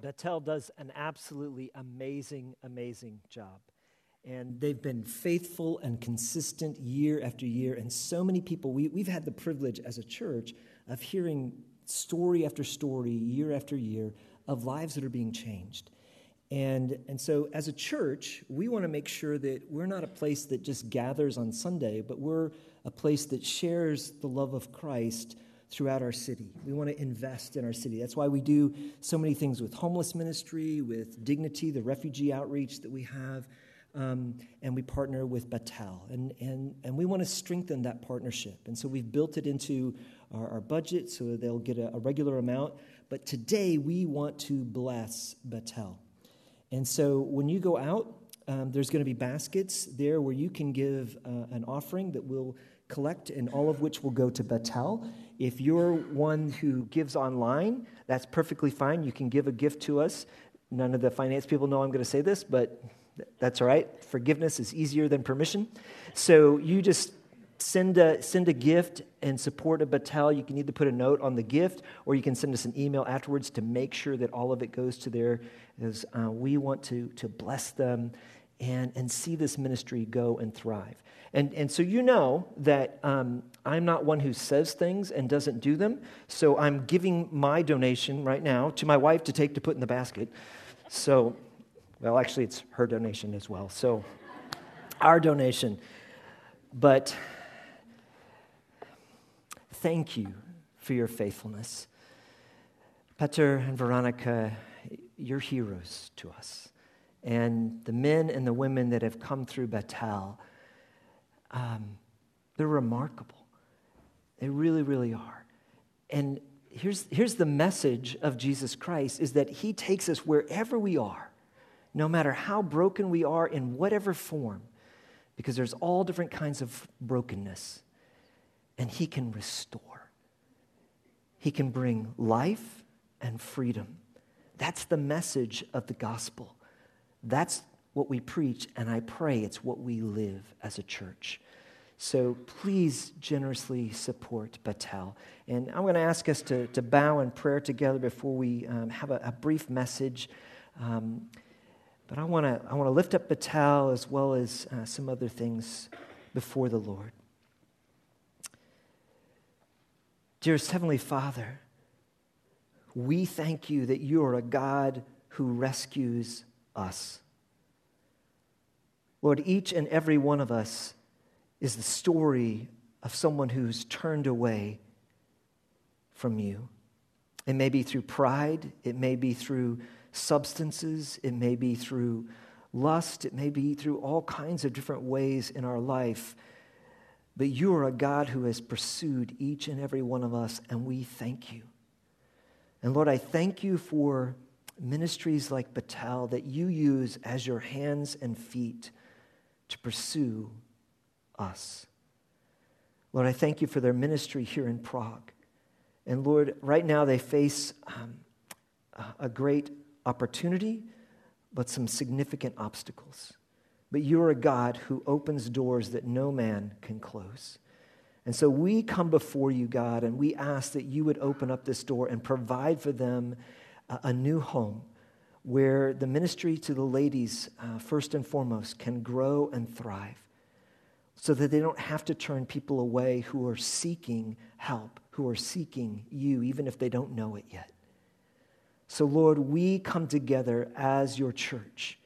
Betel does an absolutely amazing, amazing job. And they've been faithful and consistent year after year. And so many people, we, we've had the privilege as a church of hearing story after story, year after year, of lives that are being changed. And, and so, as a church, we want to make sure that we're not a place that just gathers on Sunday, but we're a place that shares the love of Christ throughout our city. We want to invest in our city. That's why we do so many things with homeless ministry, with Dignity, the refugee outreach that we have, um, and we partner with Betel. And, and, and we want to strengthen that partnership. And so we've built it into our, our budget so they'll get a, a, regular amount. But today we want to bless Betel. And so when you go out, um, there's going to be baskets there where you can give uh, an offering that we'll collect, and all of which will go to Betel. If you're one who gives online, that's perfectly fine. You can give a gift to us. None of the finance people know I'm going to say this, but that's all right. Forgiveness is easier than permission. So you just send a, send a gift and support a Betel. You can either put a note on the gift or you can send us an email afterwards to make sure that all of it goes to there. Because uh, we want to, to bless them and, and see this ministry go and thrive. And, and so you know that um, I'm not one who says things and doesn't do them. So I'm giving my donation right now to my wife to take to put in the basket. So, well, actually, it's her donation as well. So, our donation. But thank you for your faithfulness. Peter and Veronica, you're heroes to us. And the men and the women that have come through Betel um, they're remarkable. They really, really are. And here's, here's the message of Jesus Christ is that he takes us wherever we are, no matter how broken we are in whatever form, because there's all different kinds of brokenness, and he can restore. He can bring life and freedom. That's the message of the gospel. That's what we preach, and I pray it's what we live as a church. So please generously support Betel. And I'm going to ask us to, to bow in prayer together before we um, have a, a, brief message. Um, but I want to I want to lift up Betel as well as uh, some other things before the Lord. Dearest Heavenly Father, we thank you that you are a God who rescues us. Lord, each and every one of us is the story of someone who's turned away from you. It may be through pride, it may be through substances, it may be through lust, it may be through all kinds of different ways in our life. But you are a God who has pursued each and every one of us, and we thank you. And Lord, I thank you for ministries like Betel that you use as your hands and feet to pursue us. Lord, I thank you for their ministry here in Prague. And Lord, right now they face um, a great opportunity, but some significant obstacles. But you're a God who opens doors that no man can close. And so we come before you, God, and we ask that you would open up this door and provide for them a, new home where the ministry to the ladies, uh, first and foremost, can grow and thrive so that they don't have to turn people away who are seeking help, who are seeking you, even if they don't know it yet. So, Lord, we come together as your church.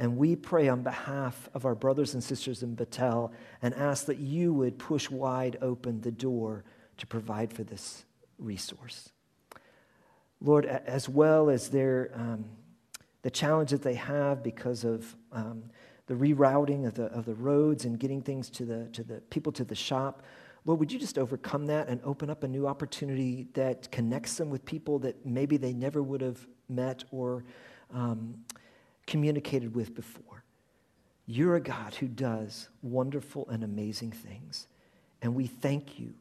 And we pray on behalf of our brothers and sisters in Betel and ask that you would push wide open the door to provide for this resource. Lord, as well as their um, the challenge that they have because of um, the rerouting of the, of the roads and getting things to the, to the people to the shop. Lord, would you just overcome that and open up a new opportunity that connects them with people that maybe they never would have met or um, communicated with before? You're a God who does wonderful and amazing things. And we thank you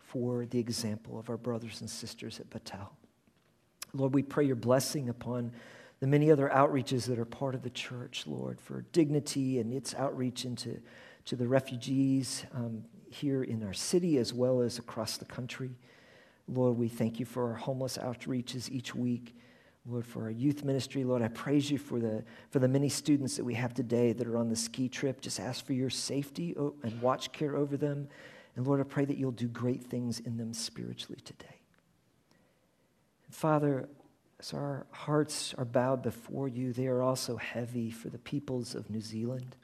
for the example of our brothers and sisters at Betel. Lord, we pray your blessing upon the many other outreaches that are part of the church, Lord, for dignity and its outreach into to the refugees um, here in our city as well as across the country. Lord, we thank you for our homeless outreaches each week. Lord, for our youth ministry. Lord, I praise you for the, for the many students that we have today that are on the ski trip. Just ask for your safety and watch care over them. And Lord, I pray that you'll do great things in them spiritually today. Father, as our hearts are bowed before you, they are also heavy for the peoples of New Zealand.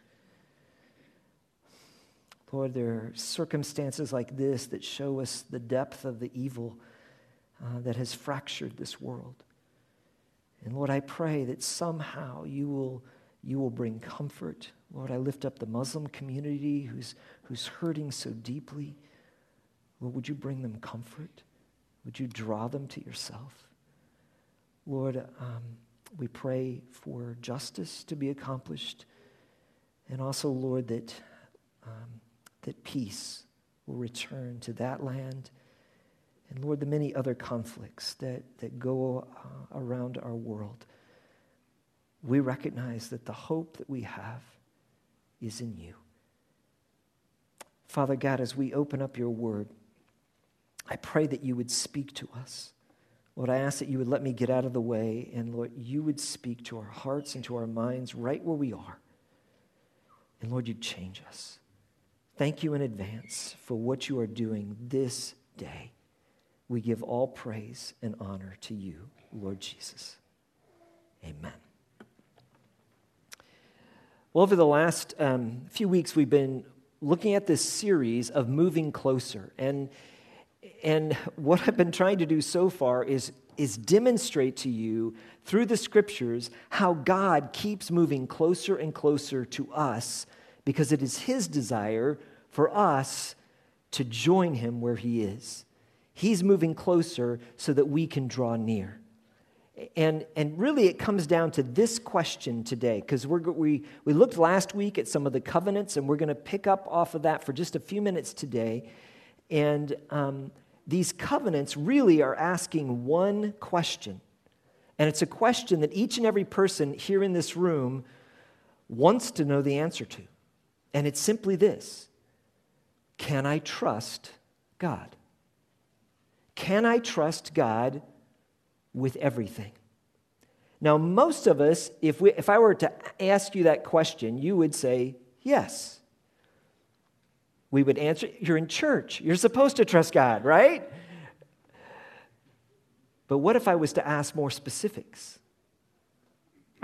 Lord, there are circumstances like this that show us the depth of the evil uh, that has fractured this world. And Lord, I pray that somehow you will, you will bring comfort. Lord, I lift up the Muslim community who's, who's hurting so deeply. Lord, would you bring them comfort? Would you draw them to yourself? Lord, um, we pray for justice to be accomplished. And also, Lord, that, um, that peace will return to that land and Lord, the many other conflicts that, that go uh, around our world, we recognize that the hope that we have is in you. Father God, as we open up your word, I pray that you would speak to us. Lord, I ask that you would let me get out of the way, and Lord, you would speak to our hearts and to our minds right where we are. And Lord, you'd change us. Thank you in advance for what you are doing this day we give all praise and honor to you, Lord Jesus. Amen. Well, over the last um, few weeks, we've been looking at this series of moving closer. And, and what I've been trying to do so far is, is demonstrate to you through the scriptures how God keeps moving closer and closer to us because it is His desire for us to join Him where He is. He's moving closer so that we can draw near. And, and really, it comes down to this question today, because we, we looked last week at some of the covenants, and we're going to pick up off of that for just a few minutes today. And um, these covenants really are asking one question. And it's a question that each and every person here in this room wants to know the answer to. And it's simply this Can I trust God? Can I trust God with everything? Now, most of us, if, we, if I were to ask you that question, you would say yes. We would answer, You're in church. You're supposed to trust God, right? But what if I was to ask more specifics?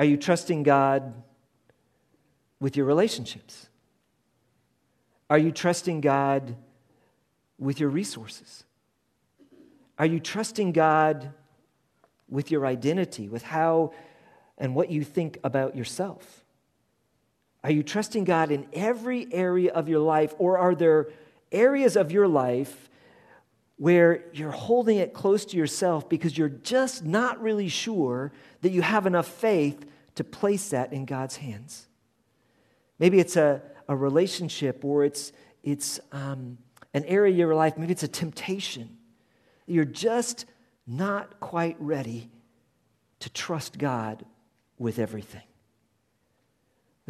Are you trusting God with your relationships? Are you trusting God with your resources? Are you trusting God with your identity, with how and what you think about yourself? Are you trusting God in every area of your life, or are there areas of your life where you're holding it close to yourself because you're just not really sure that you have enough faith to place that in God's hands? Maybe it's a, a relationship, or it's, it's um, an area of your life, maybe it's a temptation you're just not quite ready to trust God with everything.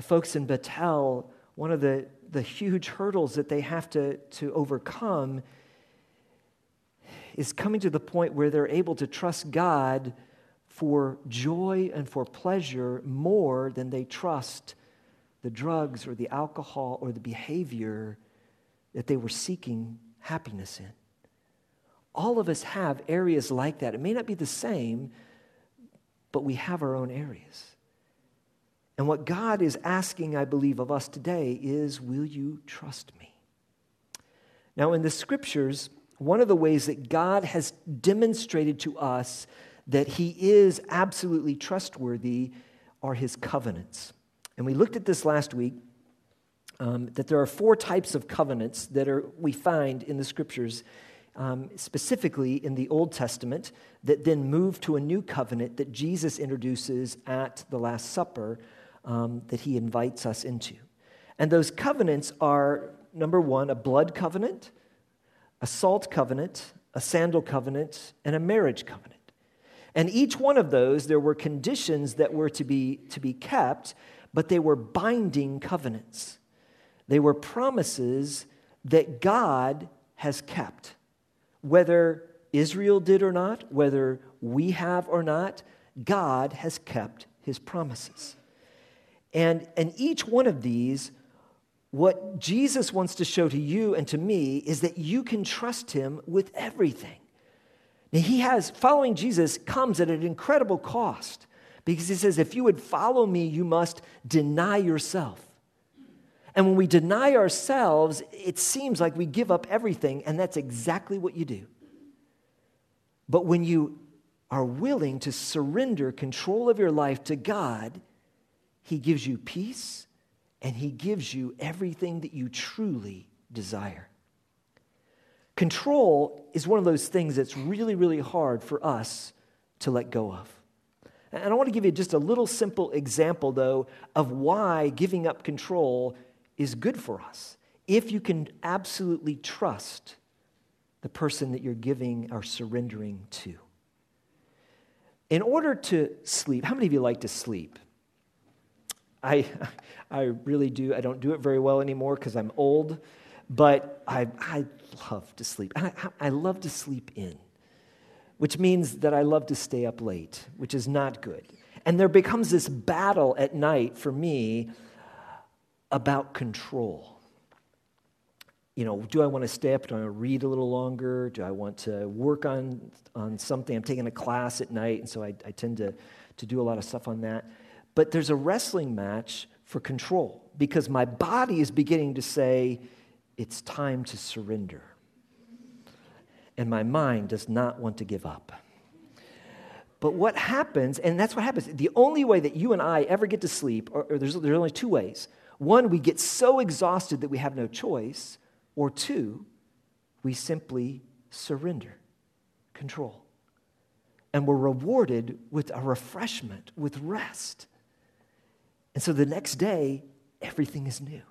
The folks in Betel, one of the, the huge hurdles that they have to, to overcome is coming to the point where they're able to trust God for joy and for pleasure more than they trust the drugs or the alcohol or the behavior that they were seeking happiness in. All of us have areas like that. It may not be the same, but we have our own areas. And what God is asking, I believe, of us today is will you trust me? Now, in the scriptures, one of the ways that God has demonstrated to us that he is absolutely trustworthy are his covenants. And we looked at this last week um, that there are four types of covenants that are, we find in the scriptures um, specifically in the Old Testament, that then move to a new covenant that Jesus introduces at the Last Supper um, that he invites us into. And those covenants are number one, a blood covenant, a salt covenant, a sandal covenant, and a marriage covenant. And each one of those, there were conditions that were to be, to be kept, but they were binding covenants. They were promises that God has kept. Whether Israel did or not, whether we have or not, God has kept his promises. And, and each one of these, what Jesus wants to show to you and to me is that you can trust him with everything. Now, he has, following Jesus comes at an incredible cost because he says, if you would follow me, you must deny yourself. And when we deny ourselves, it seems like we give up everything, and that's exactly what you do. But when you are willing to surrender control of your life to God, He gives you peace and He gives you everything that you truly desire. Control is one of those things that's really, really hard for us to let go of. And I want to give you just a little simple example, though, of why giving up control is good for us. If you can absolutely trust the person that you're giving or surrendering to. In order to sleep, how many of you like to sleep? I, I really do. I don't do it very well anymore because I'm old, but I, I love to sleep. I, I love to sleep in, which means that I love to stay up late, which is not good. And there becomes this battle at night for me about control. You know, do I want to stay up? Do I want to read a little longer? Do I want to work on, on something? I'm taking a class at night, and so I, I tend to, to do a lot of stuff on that. But there's a wrestling match for control because my body is beginning to say, it's time to surrender. And my mind does not want to give up. But what happens, and that's what happens, the only way that you and I ever get to sleep, or, or there's, there's only two ways. One, we get so exhausted that we have no choice, or two, we simply surrender control. And we're rewarded with a refreshment, with rest. And so the next day, everything is new.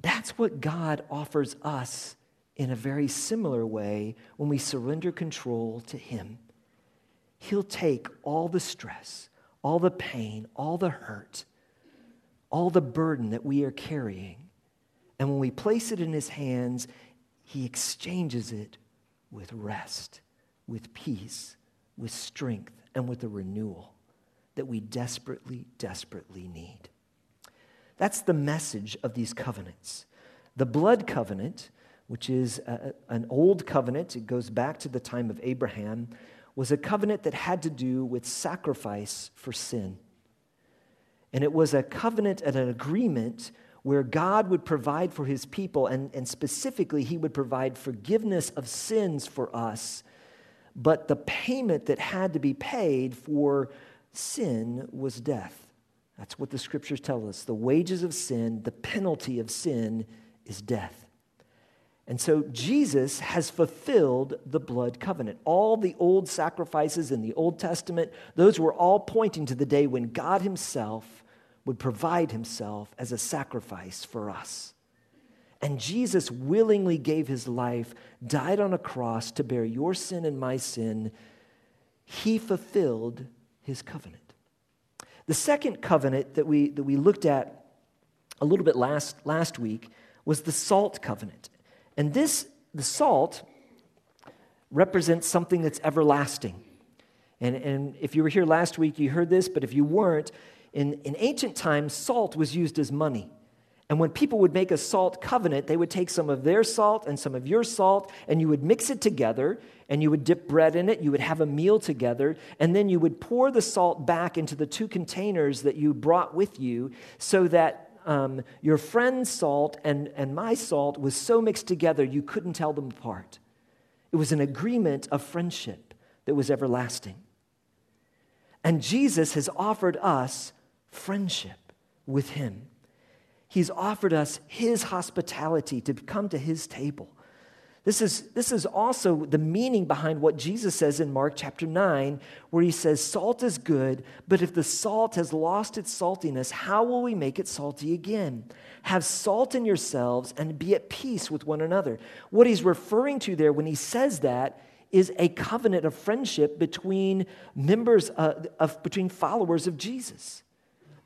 That's what God offers us in a very similar way when we surrender control to Him. He'll take all the stress, all the pain, all the hurt, all the burden that we are carrying, and when we place it in His hands, He exchanges it with rest, with peace, with strength, and with a renewal that we desperately, desperately need. That's the message of these covenants. The blood covenant, which is a, an old covenant, it goes back to the time of Abraham, was a covenant that had to do with sacrifice for sin. And it was a covenant and an agreement where God would provide for his people, and, and specifically, he would provide forgiveness of sins for us. But the payment that had to be paid for sin was death. That's what the scriptures tell us. The wages of sin, the penalty of sin is death. And so Jesus has fulfilled the blood covenant. All the old sacrifices in the Old Testament, those were all pointing to the day when God Himself would provide Himself as a sacrifice for us. And Jesus willingly gave His life, died on a cross to bear your sin and my sin. He fulfilled his covenant. The second covenant that we, that we looked at a little bit last, last week was the salt covenant. And this, the salt, represents something that's everlasting. And, and if you were here last week, you heard this, but if you weren't, in, in ancient times, salt was used as money. And when people would make a salt covenant, they would take some of their salt and some of your salt, and you would mix it together, and you would dip bread in it. You would have a meal together, and then you would pour the salt back into the two containers that you brought with you so that um, your friend's salt and, and my salt was so mixed together you couldn't tell them apart. It was an agreement of friendship that was everlasting. And Jesus has offered us friendship with Him. He's offered us His hospitality to come to His table. This is, this is also the meaning behind what Jesus says in Mark chapter 9, where he says, Salt is good, but if the salt has lost its saltiness, how will we make it salty again? Have salt in yourselves and be at peace with one another. What he's referring to there when he says that is a covenant of friendship between members, uh, of, between followers of Jesus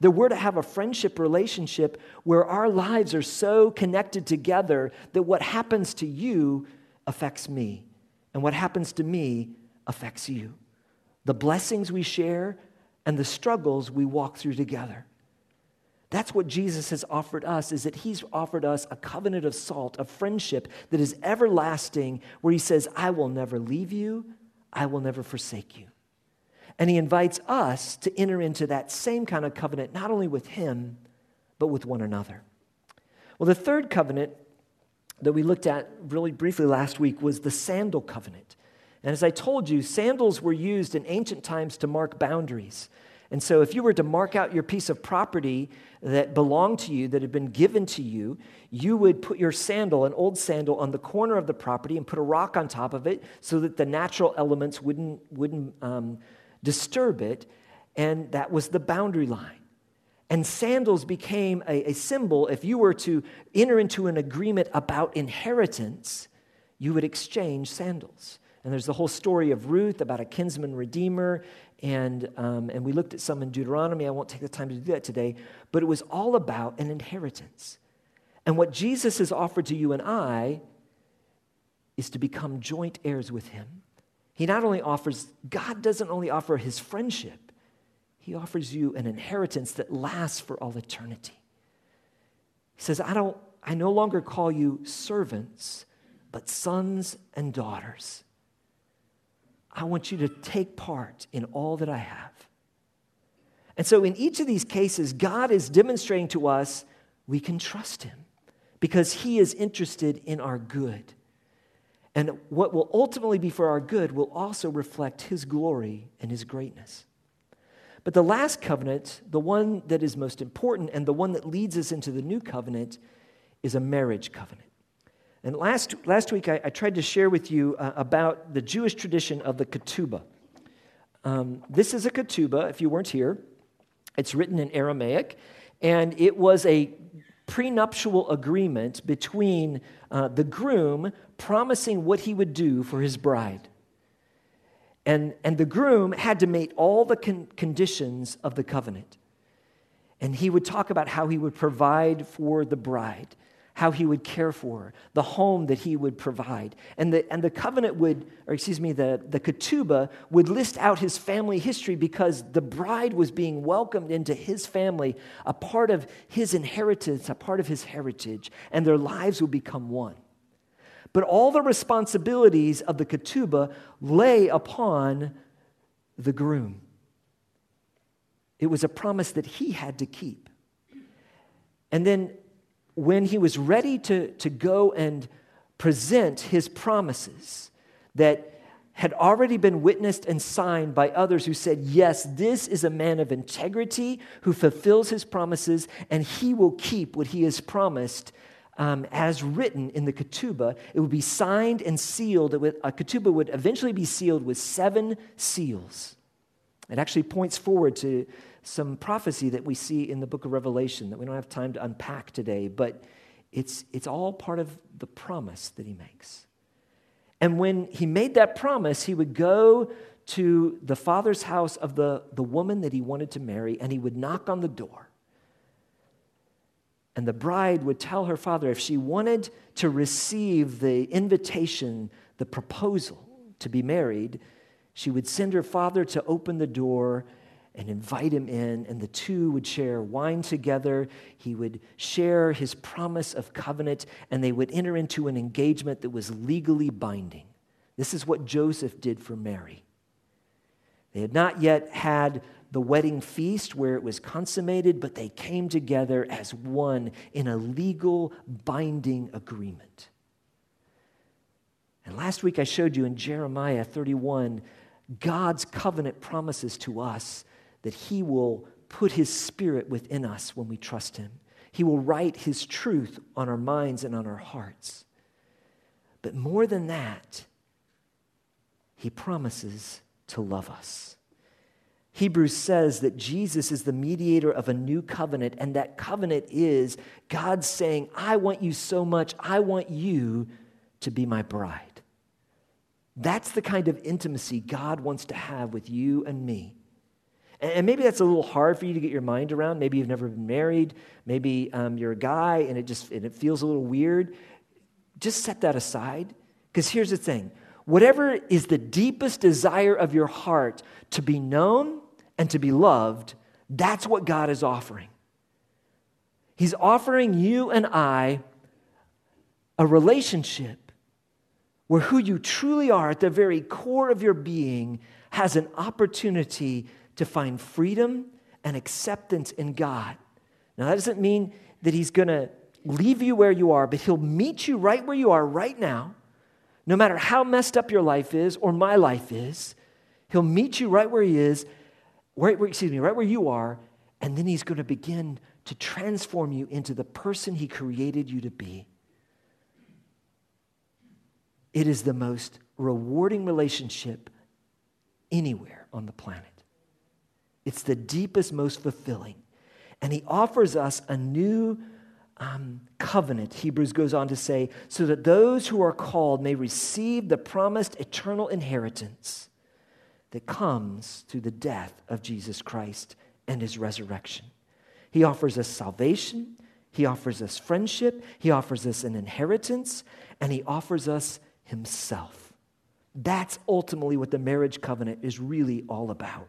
that we're to have a friendship relationship where our lives are so connected together that what happens to you affects me, and what happens to me affects you. the blessings we share, and the struggles we walk through together. That's what Jesus has offered us is that he's offered us a covenant of salt, of friendship that is everlasting where he says, "I will never leave you, I will never forsake you." And he invites us to enter into that same kind of covenant not only with him but with one another. Well, the third covenant that we looked at really briefly last week was the sandal covenant. And as I told you, sandals were used in ancient times to mark boundaries. And so, if you were to mark out your piece of property that belonged to you, that had been given to you, you would put your sandal, an old sandal, on the corner of the property and put a rock on top of it so that the natural elements wouldn't, wouldn't um, disturb it. And that was the boundary line. And sandals became a, a symbol. If you were to enter into an agreement about inheritance, you would exchange sandals. And there's the whole story of Ruth about a kinsman redeemer. And, um, and we looked at some in Deuteronomy. I won't take the time to do that today. But it was all about an inheritance. And what Jesus has offered to you and I is to become joint heirs with him. He not only offers, God doesn't only offer his friendship, he offers you an inheritance that lasts for all eternity. He says, I don't, I no longer call you servants, but sons and daughters. I want you to take part in all that I have. And so, in each of these cases, God is demonstrating to us we can trust Him because He is interested in our good. And what will ultimately be for our good will also reflect His glory and His greatness. But the last covenant, the one that is most important and the one that leads us into the new covenant, is a marriage covenant. And last, last week, I, I tried to share with you uh, about the Jewish tradition of the ketubah. Um, this is a ketubah, if you weren't here. It's written in Aramaic, and it was a prenuptial agreement between uh, the groom promising what he would do for his bride. And, and the groom had to meet all the con- conditions of the covenant. And he would talk about how he would provide for the bride how he would care for her, the home that he would provide. And the, and the covenant would, or excuse me, the, the ketubah would list out his family history because the bride was being welcomed into his family, a part of his inheritance, a part of his heritage, and their lives would become one. But all the responsibilities of the ketubah lay upon the groom. It was a promise that he had to keep. And then when he was ready to, to go and present his promises that had already been witnessed and signed by others who said, Yes, this is a man of integrity who fulfills his promises, and he will keep what he has promised. Um, as written in the ketubah, it would be signed and sealed. Would, a ketubah would eventually be sealed with seven seals. It actually points forward to some prophecy that we see in the book of Revelation that we don't have time to unpack today, but it's, it's all part of the promise that he makes. And when he made that promise, he would go to the father's house of the, the woman that he wanted to marry, and he would knock on the door. And the bride would tell her father if she wanted to receive the invitation, the proposal to be married, she would send her father to open the door and invite him in, and the two would share wine together. He would share his promise of covenant, and they would enter into an engagement that was legally binding. This is what Joseph did for Mary. They had not yet had the wedding feast where it was consummated, but they came together as one in a legal binding agreement. And last week I showed you in Jeremiah 31 God's covenant promises to us that He will put His Spirit within us when we trust Him. He will write His truth on our minds and on our hearts. But more than that, He promises to love us. Hebrews says that Jesus is the mediator of a new covenant, and that covenant is God saying, I want you so much, I want you to be my bride. That's the kind of intimacy God wants to have with you and me. And maybe that's a little hard for you to get your mind around. Maybe you've never been married. Maybe um, you're a guy and it just and it feels a little weird. Just set that aside. Because here's the thing whatever is the deepest desire of your heart to be known and to be loved, that's what God is offering. He's offering you and I a relationship where who you truly are at the very core of your being has an opportunity to find freedom and acceptance in God. Now, that doesn't mean that He's going to leave you where you are, but He'll meet you right where you are right now, no matter how messed up your life is or my life is. He'll meet you right where He is, right where, excuse me, right where you are, and then He's going to begin to transform you into the person He created you to be. It is the most rewarding relationship anywhere on the planet. It's the deepest, most fulfilling. And He offers us a new um, covenant, Hebrews goes on to say, so that those who are called may receive the promised eternal inheritance that comes through the death of Jesus Christ and His resurrection. He offers us salvation, He offers us friendship, He offers us an inheritance, and He offers us Himself. That's ultimately what the marriage covenant is really all about.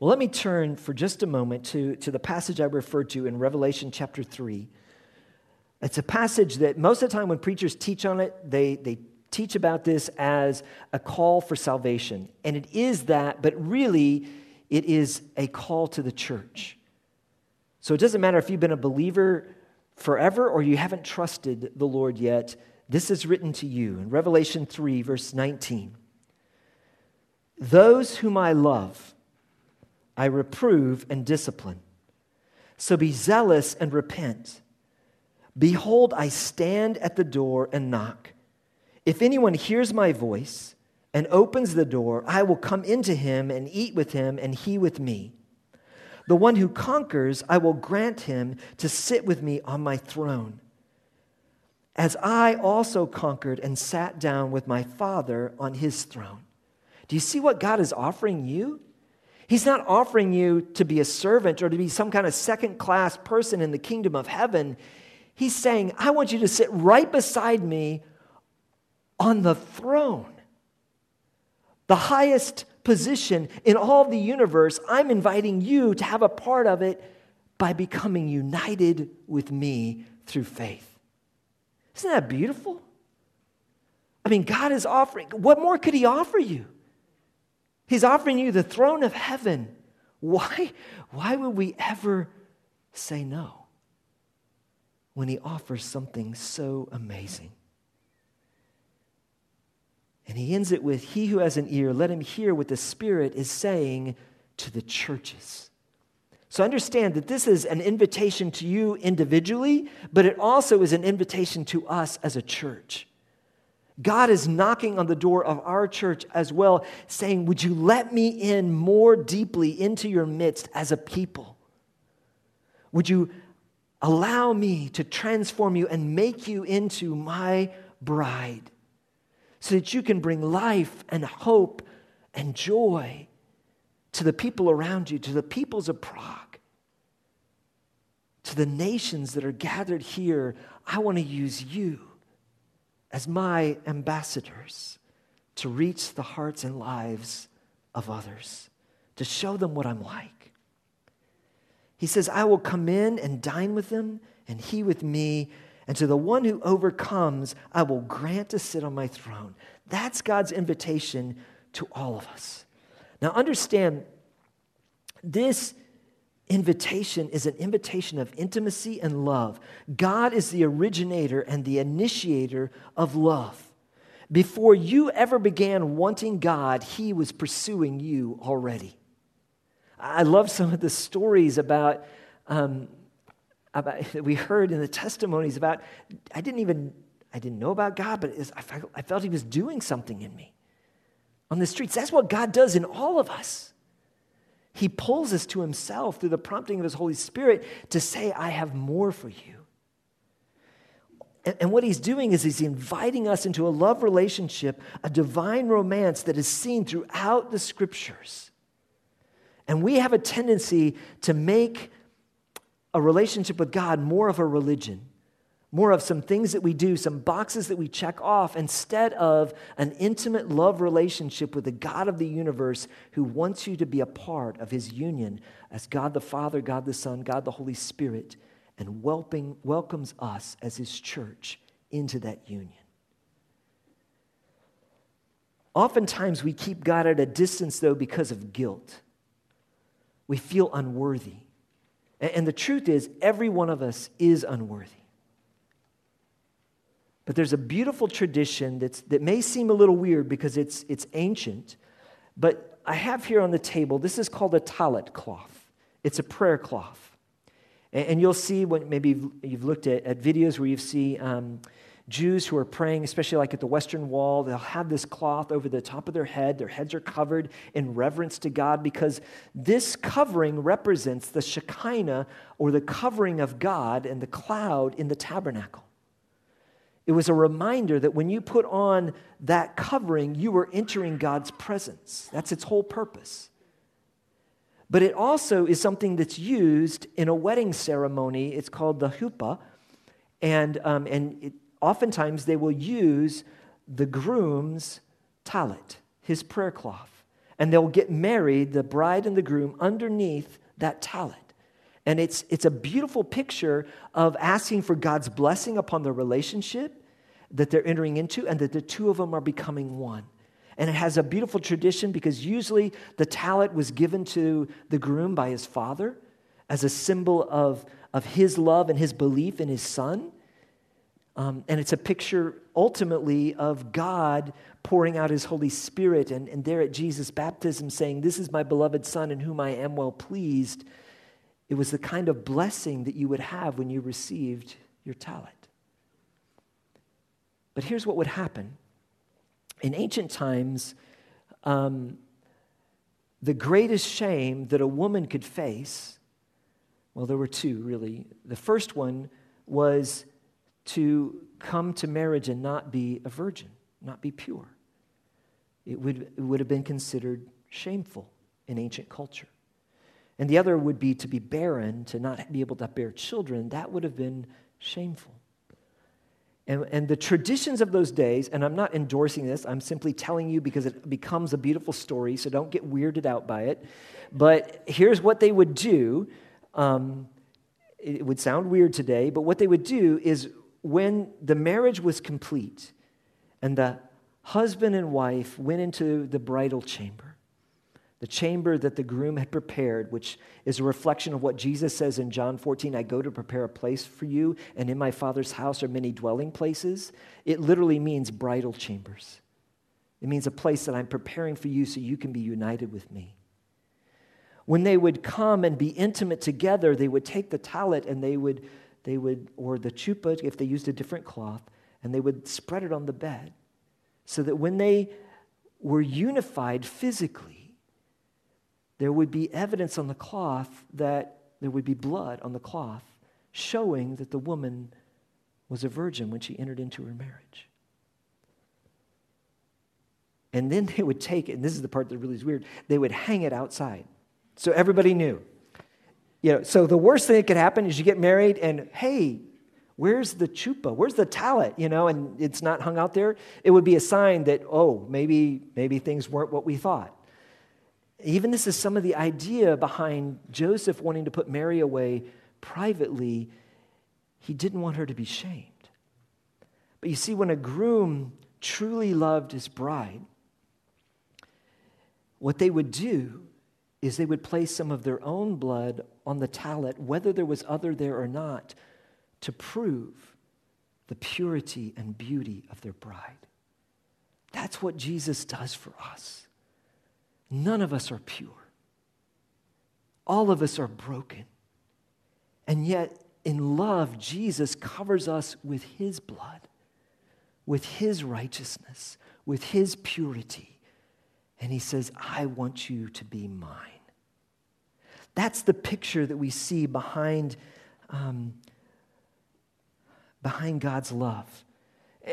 Well, let me turn for just a moment to, to the passage I referred to in Revelation chapter 3. It's a passage that most of the time when preachers teach on it, they, they teach about this as a call for salvation. And it is that, but really, it is a call to the church. So it doesn't matter if you've been a believer forever or you haven't trusted the Lord yet. This is written to you in Revelation 3, verse 19. Those whom I love, I reprove and discipline. So be zealous and repent. Behold, I stand at the door and knock. If anyone hears my voice and opens the door, I will come into him and eat with him, and he with me. The one who conquers, I will grant him to sit with me on my throne, as I also conquered and sat down with my Father on his throne. Do you see what God is offering you? He's not offering you to be a servant or to be some kind of second class person in the kingdom of heaven. He's saying, I want you to sit right beside me on the throne, the highest position in all the universe, I'm inviting you to have a part of it by becoming united with me through faith. Isn't that beautiful? I mean, God is offering, what more could He offer you? He's offering you the throne of heaven. Why, why would we ever say no when He offers something so amazing? And he ends it with He who has an ear, let him hear what the Spirit is saying to the churches. So understand that this is an invitation to you individually, but it also is an invitation to us as a church. God is knocking on the door of our church as well, saying, Would you let me in more deeply into your midst as a people? Would you allow me to transform you and make you into my bride? So that you can bring life and hope and joy to the people around you, to the peoples of Prague, to the nations that are gathered here. I want to use you as my ambassadors to reach the hearts and lives of others, to show them what I'm like. He says, I will come in and dine with them, and he with me and to the one who overcomes, I will grant to sit on my throne. That's God's invitation to all of us. Now, understand this invitation is an invitation of intimacy and love. God is the originator and the initiator of love. Before you ever began wanting God, He was pursuing you already. I love some of the stories about um, about, we heard in the testimonies about, I didn't even, I didn't know about God, but I, felt, I felt He was doing something in me on the streets. That's what God does in all of us. He pulls us to Himself through the prompting of His Holy Spirit to say, I have more for you. And what He's doing is He's inviting us into a love relationship, a divine romance that is seen throughout the scriptures. And we have a tendency to make a relationship with God more of a religion, more of some things that we do, some boxes that we check off, instead of an intimate love relationship with the God of the universe who wants you to be a part of his union as God the Father, God the Son, God the Holy Spirit, and welping, welcomes us as his church into that union. Oftentimes, we keep God at a distance, though, because of guilt. We feel unworthy. And the truth is, every one of us is unworthy. But there's a beautiful tradition that's, that may seem a little weird because it's, it's ancient, but I have here on the table, this is called a talit cloth. It's a prayer cloth. And, and you'll see when maybe you've, looked at, at, videos where you see um, Jews who are praying, especially like at the Western Wall, they'll have this cloth over the top of their head. Their heads are covered in reverence to God because this covering represents the Shekinah or the covering of God and the cloud in the tabernacle. It was a reminder that when you put on that covering, you were entering God's presence. That's its whole purpose. But it also is something that's used in a wedding ceremony. It's called the huppah. And, um, and it, oftentimes they will use the groom's talit, his prayer cloth. And they'll get married, the bride and the groom, underneath that talit. And it's, it's a beautiful picture of asking for God's blessing upon the relationship that they're entering into and that the two of them are becoming one. And it has a beautiful tradition because usually the talit was given to the groom by his father as a symbol of, of his love and his belief in his son. Um, and it's a picture ultimately of God pouring out his Holy Spirit and, and there at Jesus' baptism saying, This is my beloved Son in whom I am well pleased. It was the kind of blessing that you would have when you received your talit. But here's what would happen in ancient times, um, the greatest shame that a woman could face, well, there were two really. The first one was to come to marriage and not be a virgin, not be pure. It would, it would have been considered shameful in ancient culture. And the other would be to be barren, to not be able to bear children. That would have been shameful. And, and the traditions of those days, and I'm not endorsing this, I'm simply telling you because it becomes a beautiful story, so don't get weirded out by it. But here's what they would do. Um, it would sound weird today, but what they would do is when the marriage was complete and the husband and wife went into the bridal chamber, the chamber that the groom had prepared, which is a reflection of what Jesus says in John 14 I go to prepare a place for you, and in my Father's house are many dwelling places. It literally means bridal chambers. It means a place that I'm preparing for you so you can be united with me. When they would come and be intimate together, they would take the talit and they would, they would or the chupa, if they used a different cloth, and they would spread it on the bed so that when they were unified physically, there would be evidence on the cloth that there would be blood on the cloth showing that the woman was a virgin when she entered into her marriage. And then they would take it, and this is the part that really is weird, they would hang it outside. So everybody knew. You know, so the worst thing that could happen is you get married and, hey, where's the chupa? Where's the talit? You know, and it's not hung out there. It would be a sign that, oh, maybe, maybe things weren't what we thought. Even this is some of the idea behind Joseph wanting to put Mary away privately. He didn't want her to be shamed. But you see, when a groom truly loved his bride, what they would do is they would place some of their own blood on the talit, whether there was other there or not, to prove the purity and beauty of their bride. That's what Jesus does for us. None of us are pure. All of us are broken. And yet, in love, Jesus covers us with his blood, with his righteousness, with his purity. And he says, I want you to be mine. That's the picture that we see behind, um, behind God's love.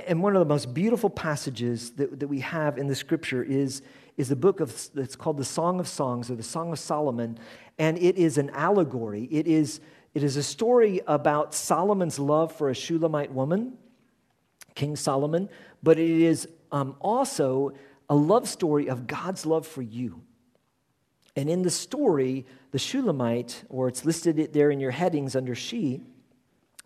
And one of the most beautiful passages that, that we have in the scripture is, is the book of, called the Song of Songs or the Song of Solomon. And it is an allegory. It is, It is a story about Solomon's love for a Shulamite woman, King Solomon, but it is um, also a love story of God's love for you. And in the story, the Shulamite, or it's listed there in your headings under she,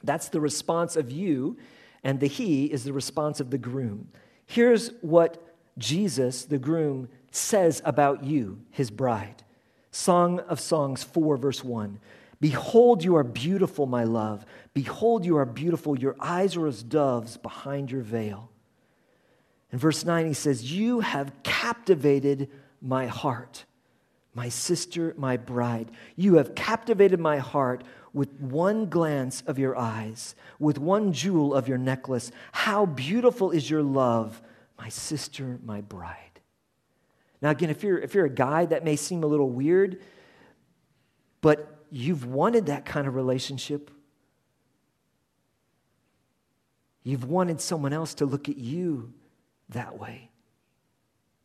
that's the response of you, and the he is the response of the groom. Here's what Jesus, the groom, says about you, his bride. Song of Songs 4, verse 1. Behold, you are beautiful, my love. Behold, you are beautiful. Your eyes are as doves behind your veil. In verse 9, he says, You have captivated my heart, my sister, my bride. You have captivated my heart with one glance of your eyes, with one jewel of your necklace. How beautiful is your love, my sister, my bride. Now, again, if you're, if you're a guy, that may seem a little weird, but you've wanted that kind of relationship. You've wanted someone else to look at you that way.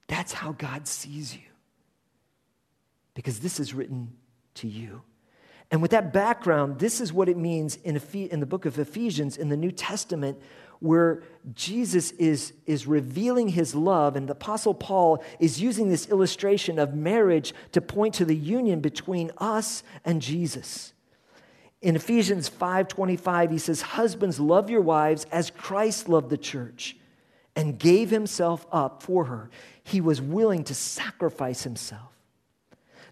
That's how God sees you. Because this is written to you. And with that background, this is what it means in, in the book of Ephesians in the New Testament, where Jesus is, is revealing his love. And the Apostle Paul is using this illustration of marriage to point to the union between us and Jesus. In Ephesians 5:25 he says husbands love your wives as Christ loved the church and gave himself up for her. He was willing to sacrifice himself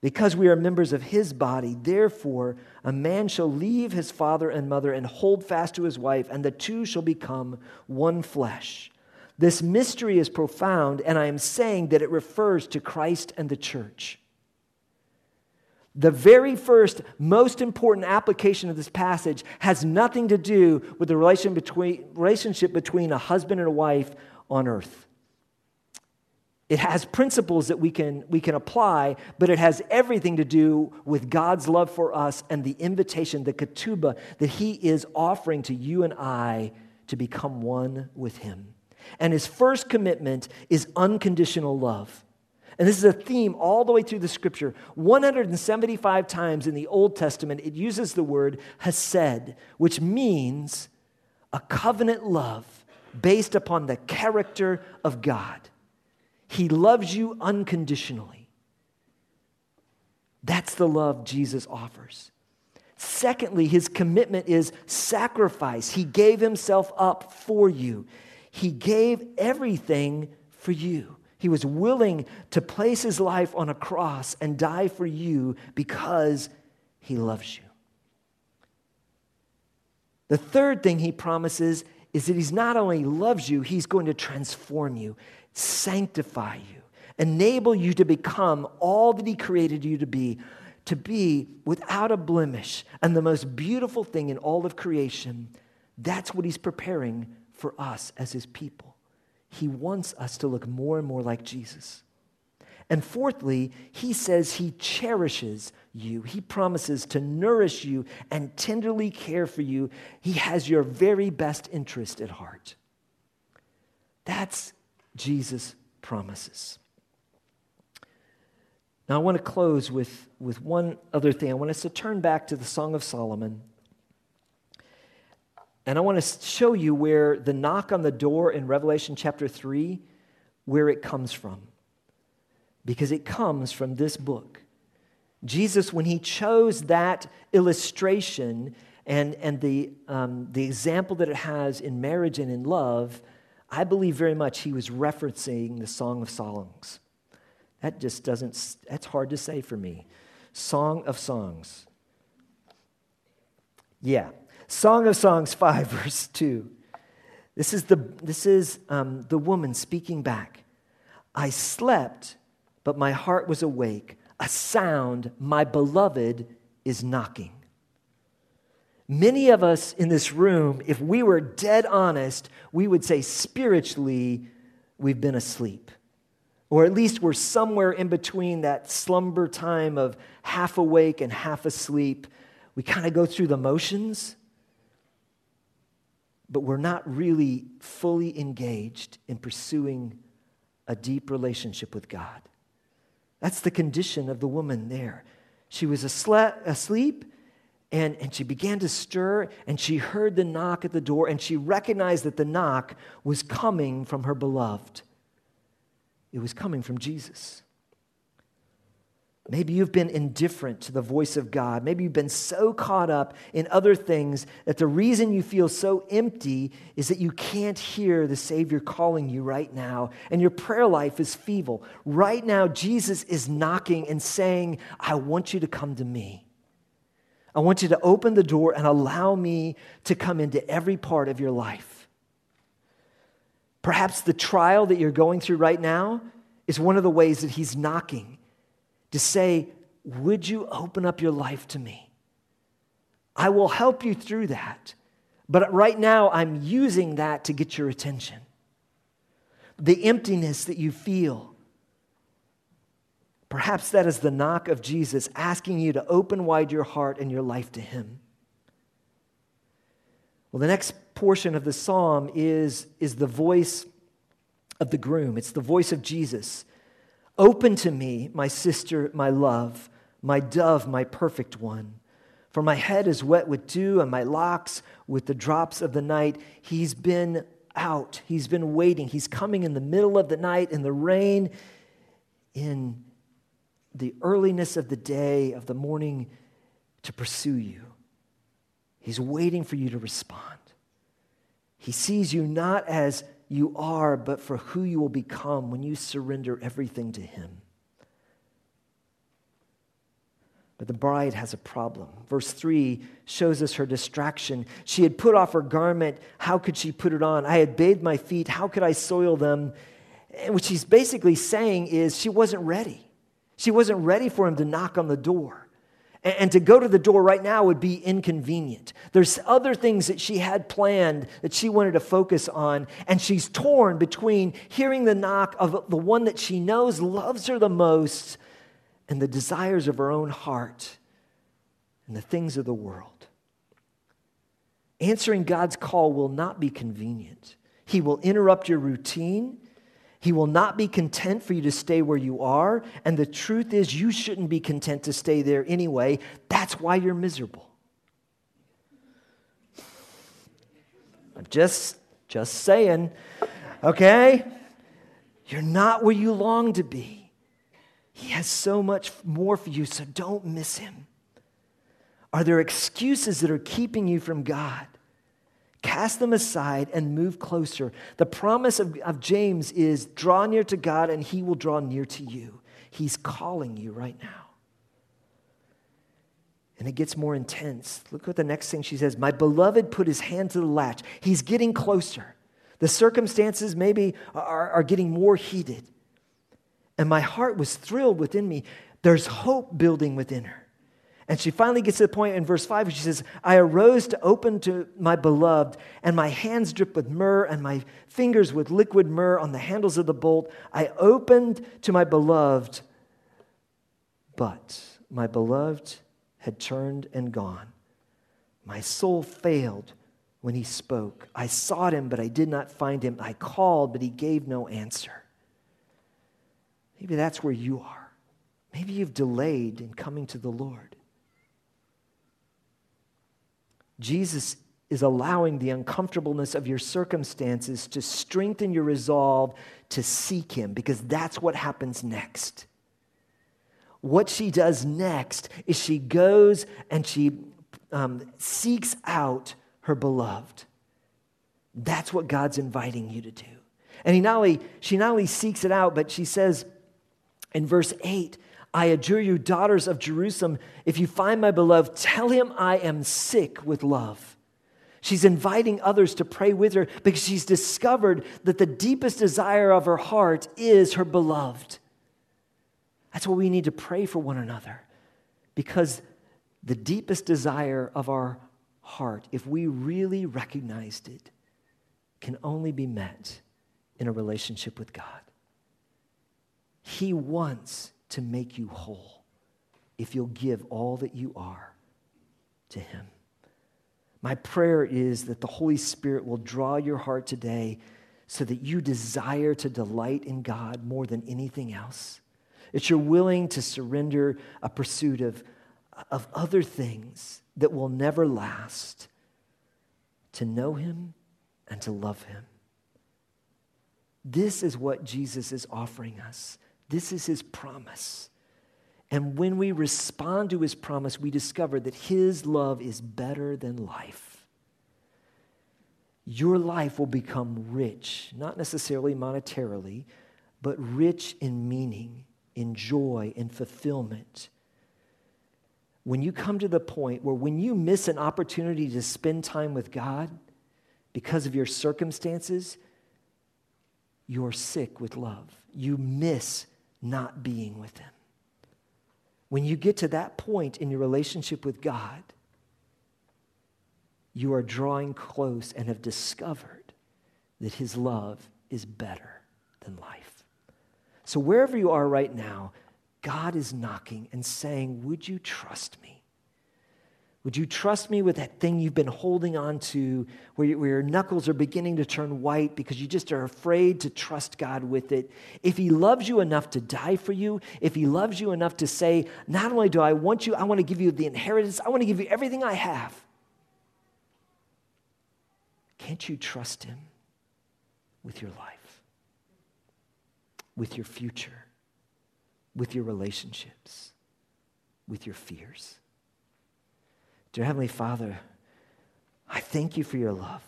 because we are members of his body, therefore, a man shall leave his father and mother and hold fast to his wife, and the two shall become one flesh. This mystery is profound, and I am saying that it refers to Christ and the church. The very first, most important application of this passage has nothing to do with the relationship between a husband and a wife on earth. It has principles that we can, we can apply, but it has everything to do with God's love for us and the invitation, the ketubah, that He is offering to you and I to become one with Him. And His first commitment is unconditional love. And this is a theme all the way through the scripture. 175 times in the Old Testament, it uses the word hesed, which means a covenant love based upon the character of God. He loves you unconditionally. That's the love Jesus offers. Secondly, his commitment is sacrifice. He gave himself up for you, he gave everything for you. He was willing to place his life on a cross and die for you because he loves you. The third thing he promises is that he's not only loves you, he's going to transform you sanctify you, enable you to become all that He created you to be, to be without a blemish. And the most beautiful thing in all of creation, that's what He's preparing for us as His people. He wants us to look more and more like Jesus. And fourthly, he says he cherishes you. He promises to nourish you and tenderly care for you. He has your very best interest at heart. That's Jesus promises. Now, I want to close with, with one other thing. I want us to turn back to the Song of Solomon. And I want to show you where the knock on the door in Revelation chapter 3, where it comes from. Because it comes from this book. Jesus, when he chose that illustration and, and the, um, the example that it has in marriage and in love, I believe very much he was referencing the Song of Songs. That just doesn't, that's hard to say for me. Song of Songs. Yeah. Song of Songs 5, verse 2. This is the, this is, um, the woman speaking back. I slept, but my heart was awake. A sound, my beloved is knocking. Many of us in this room, if we were dead honest, we would say spiritually, we've been asleep. Or at least we're somewhere in between that slumber time of half awake and half asleep. We kind of go through the motions, but we're not really fully engaged in pursuing a deep relationship with God. That's the condition of the woman there. She was asleep and, and she began to stir and she heard the knock at the door and she recognized that the knock was coming from her beloved. It was coming from Jesus. Maybe you've been indifferent to the voice of God. Maybe you've been so caught up in other things that the reason you feel so empty is that you can't hear the Savior calling you right now, and your prayer life is feeble. Right now, Jesus is knocking and saying, I want you to come to me. I want you to open the door and allow me to come into every part of your life. Perhaps the trial that you're going through right now is one of the ways that He's knocking to say, Would you open up your life to me? I will help you through that. But right now, I'm using that to get your attention. The emptiness that you feel. Perhaps that is the knock of Jesus asking you to open wide your heart and your life to Him. Well, the next portion of the psalm is, is the voice of the groom, it's the voice of Jesus Open to me, my sister, my love, my dove, my perfect one. For my head is wet with dew, and my locks with the drops of the night. He's been out. He's been waiting. He's coming in the middle of the night, in the rain, in the earliness of the day, of the morning, to pursue you. He's waiting for you to respond. He sees you not as you are, but for who you will become when you surrender everything to Him. But the bride has a problem. Verse 3 shows us her distraction. She had put off her garment. How could she put it on? I had bathed my feet. How could I soil them? And what she's basically saying is she wasn't ready. She wasn't ready for him to knock on the door. And to go to the door right now would be inconvenient. There's other things that she had planned that she wanted to focus on, and she's torn between hearing the knock of the one that she knows loves her the most and the desires of her own heart and the things of the world. Answering God's call will not be convenient. He will interrupt your routine. He will not be content for you to stay where you are. And the truth is, you shouldn't be content to stay there anyway. That's why you're miserable. I'm just, just saying, okay? You're not where you long to be. He has so much more for you, so don't miss him. Are there excuses that are keeping you from God? Cast them aside and move closer. The promise of, of James is draw near to God and he will draw near to you. He's calling you right now. And it gets more intense. Look what the next thing she says My beloved put his hand to the latch. He's getting closer. The circumstances maybe are, are getting more heated. And my heart was thrilled within me. There's hope building within her. And she finally gets to the point in verse 5 where she says, I arose to open to my beloved, and my hands dripped with myrrh, and my fingers with liquid myrrh on the handles of the bolt. I opened to my beloved, but my beloved had turned and gone. My soul failed when he spoke. I sought him, but I did not find him. I called, but he gave no answer. Maybe that's where you are. Maybe you've delayed in coming to the Lord. Jesus is allowing the uncomfortableness of your circumstances to strengthen your resolve to seek Him because that's what happens next. What she does next is she goes and she um, seeks out her beloved. That's what God's inviting you to do. And he not only, she not only seeks it out, but she says in verse 8, I adjure you, daughters of Jerusalem, if you find my beloved, tell him I am sick with love. She's inviting others to pray with her because she's discovered that the deepest desire of her heart is her beloved. That's why we need to pray for one another because the deepest desire of our heart, if we really recognized it, can only be met in a relationship with God. He wants to make you whole if you'll give all that you are to Him. My prayer is that the Holy Spirit will draw your heart today so that you desire to delight in God more than anything else. That you're willing to surrender a pursuit of, of other things that will never last to know Him and to love Him. This is what Jesus is offering us. This is His promise. And when we respond to His promise, we discover that His love is better than life. Your life will become rich, not necessarily monetarily, but rich in meaning, in joy, in fulfillment when you come to the point where when you miss an opportunity to spend time with God because of your circumstances, you're sick with love. You miss not being with Him. When you get to that point in your relationship with God, you are drawing close and have discovered that His love is better than life. So, wherever you are right now, God is knocking and saying, Would you trust me? Would you trust me with that thing you've been holding on to where, where, your knuckles are beginning to turn white because you just are afraid to trust God with it? If He loves you enough to die for you, if He loves you enough to say, Not only do I want you, I want to give you the inheritance, I want to give you everything I have. Can't you trust Him with your life, with your future? with your relationships, with your fears. Dear Heavenly Father, I thank you for your love.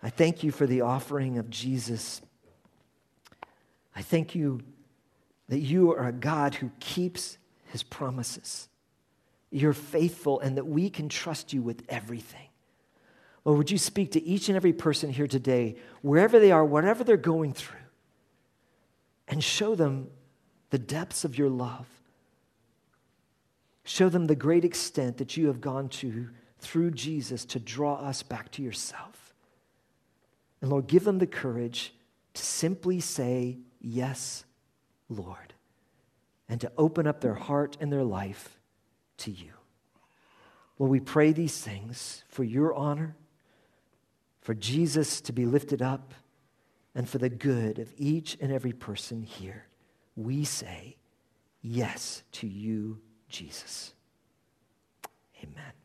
I thank you for the offering of Jesus. I thank you that you are a God who keeps his promises. You're faithful and that we can trust you with everything. Lord, would you speak to each and every person here today, wherever they are, whatever they're going through, and show them the depths of your love. Show them the great extent that you have gone to through Jesus to draw us back to yourself. And Lord, give them the courage to simply say, Yes, Lord, and to open up their heart and their life to you. Lord, we pray these things for your honor, for Jesus to be lifted up, and for the good of each and every person here we say yes to you, Jesus. Amen.